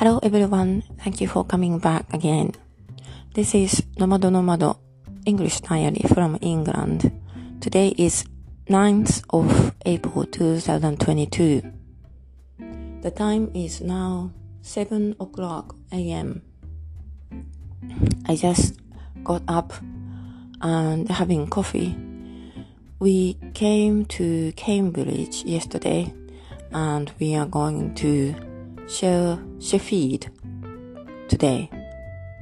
Hello everyone, thank you for coming back again. This is Nomado Nomado English Diary from England. Today is 9th of April 2022. The time is now 7 o'clock a.m. I just got up and having coffee. We came to Cambridge yesterday and we are going to share Sheffield today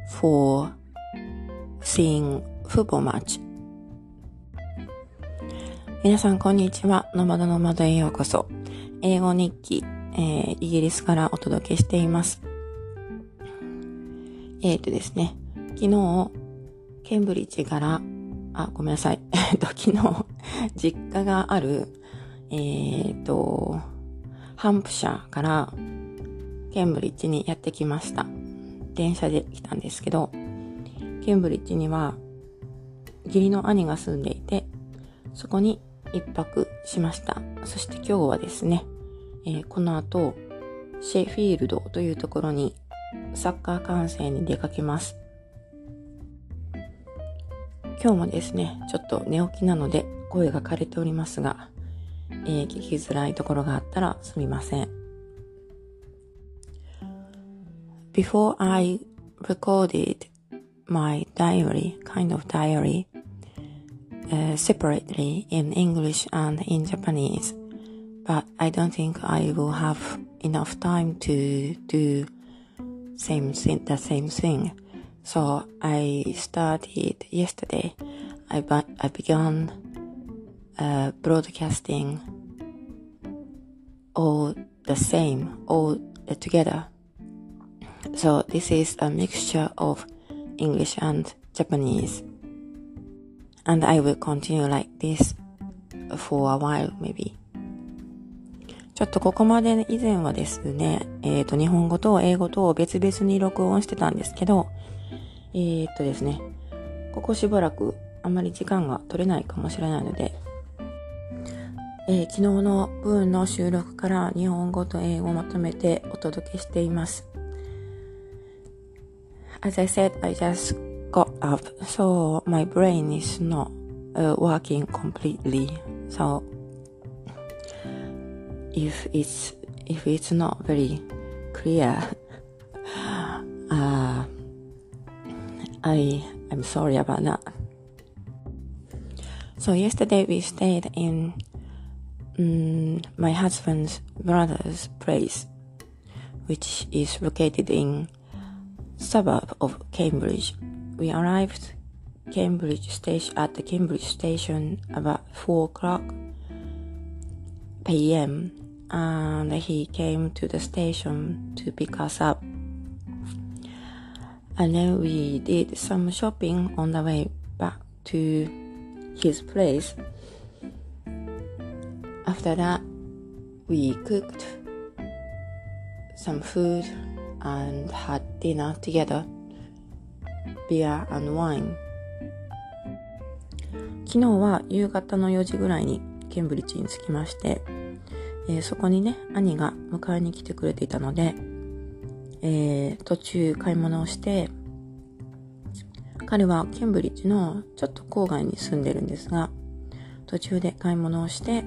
for seeing football match. 皆さんこんにちは。ノマドノマドへようこそ。英語日記、えー、イギリスからお届けしています。えっ、ー、とですね、昨日、ケンブリッジから、あ、ごめんなさい。えっと、昨日、実家がある、えっ、ー、と、ハンプシャーからケンブリッジにやってきました。電車で来たんですけど、ケンブリッジには義理の兄が住んでいて、そこに一泊しました。そして今日はですね、えー、この後、シェフィールドというところにサッカー観戦に出かけます。今日もですね、ちょっと寝起きなので声が枯れておりますが、えー、聞きづらいところがあったらすみません。Before I recorded my diary, kind of diary, uh, separately in English and in Japanese, but I don't think I will have enough time to do same thing, the same thing. So I started yesterday. I, I began uh, broadcasting all the same, all together. So this is a mixture of English and Japanese. And I will continue like this for a while maybe. ちょっとここまで以前はですね、えっ、ー、と、日本語と英語と別々に録音してたんですけど、えー、っとですね、ここしばらくあまり時間が取れないかもしれないので、えー、昨日の文の収録から日本語と英語をまとめてお届けしています。As I said, I just got up, so my brain is not、uh, working completely. So if it's if it's not very clear, uh, I I'm sorry about that. So yesterday we stayed in um, my husband's brother's place, which is located in suburb of Cambridge. We arrived Cambridge station at the Cambridge station about four o'clock p.m. and he came to the station to pick us up. And then we did some shopping on the way back to his place. After that, we cooked some food and had dinner together, beer and wine. 昨日は夕方の4時ぐらいにケンブリッジに着きまして、えー、そこにね、兄が迎えに来てくれていたので、えー、途中買い物をして、彼はケンブリッジのちょっと郊外に住んでるんですが、途中で買い物をして、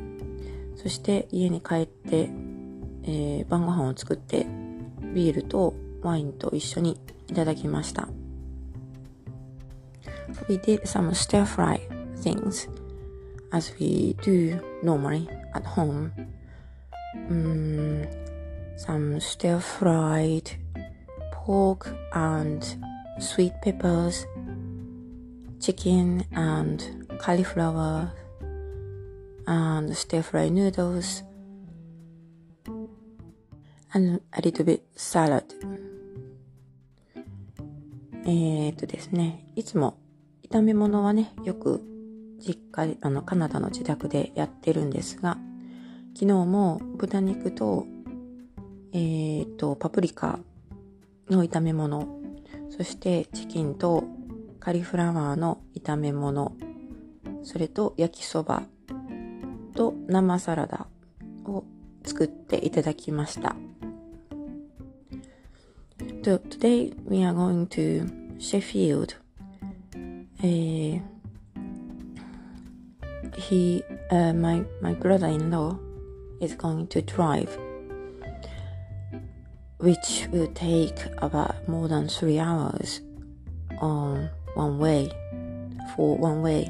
そして家に帰って、えー、晩ご飯を作って、ビールとワインと一緒にいただきました。We did some stir fry things as we do normally at home. um, some stir fried pork and sweet peppers, chicken and cauliflower, and stir fried noodles, and a little bit salad. え、っとですね、いつも炒め物はね、よく実家、あの、カナダの自宅でやってるんですが、昨日も豚肉と、えー、と、パプリカの炒め物、そしてチキンとカリフラワーの炒め物、それと焼きそばと生サラダを作っていただきました。So today we are going to Sheffield. Uh, he, uh, my my brother-in-law, is going to drive, which will take about more than three hours on one way for one way.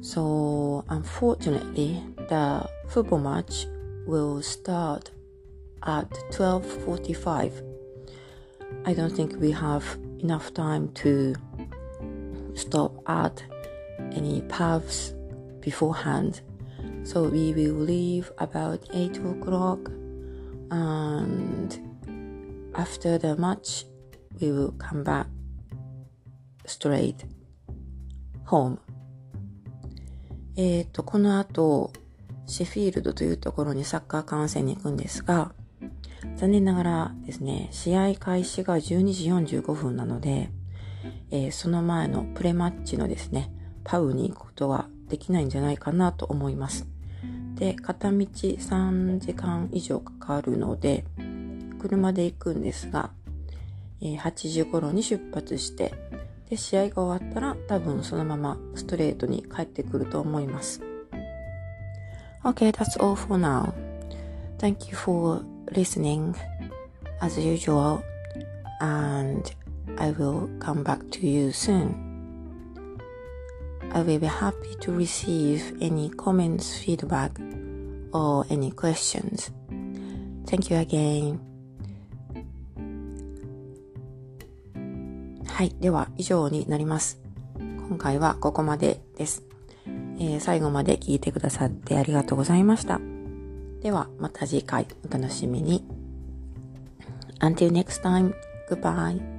So unfortunately, the football match will start at 12:45. I don't think we have enough time to stop at any pubs beforehand. So we will leave about 8 o'clock and after the match we will come back straight home. えっと、この後、シェフィールドというところにサッカー観戦に行くんですが、 残念ながらですね、試合開始が12時45分なので、えー、その前のプレマッチのですね、パウに行くことはできないんじゃないかなと思います。で、片道3時間以上かかるので、車で行くんですが、えー、8時頃に出発して、で、試合が終わったら多分そのままストレートに帰ってくると思います。Okay, that's all for now. Thank you for listening as usual and I will come back to you soon. I will be happy to receive any comments, feedback, or any questions. Thank you again. はい。では、以上になります。今回はここまでです。えー、最後まで聞いてくださってありがとうございました。では、また次回お楽しみに。Until next time, goodbye.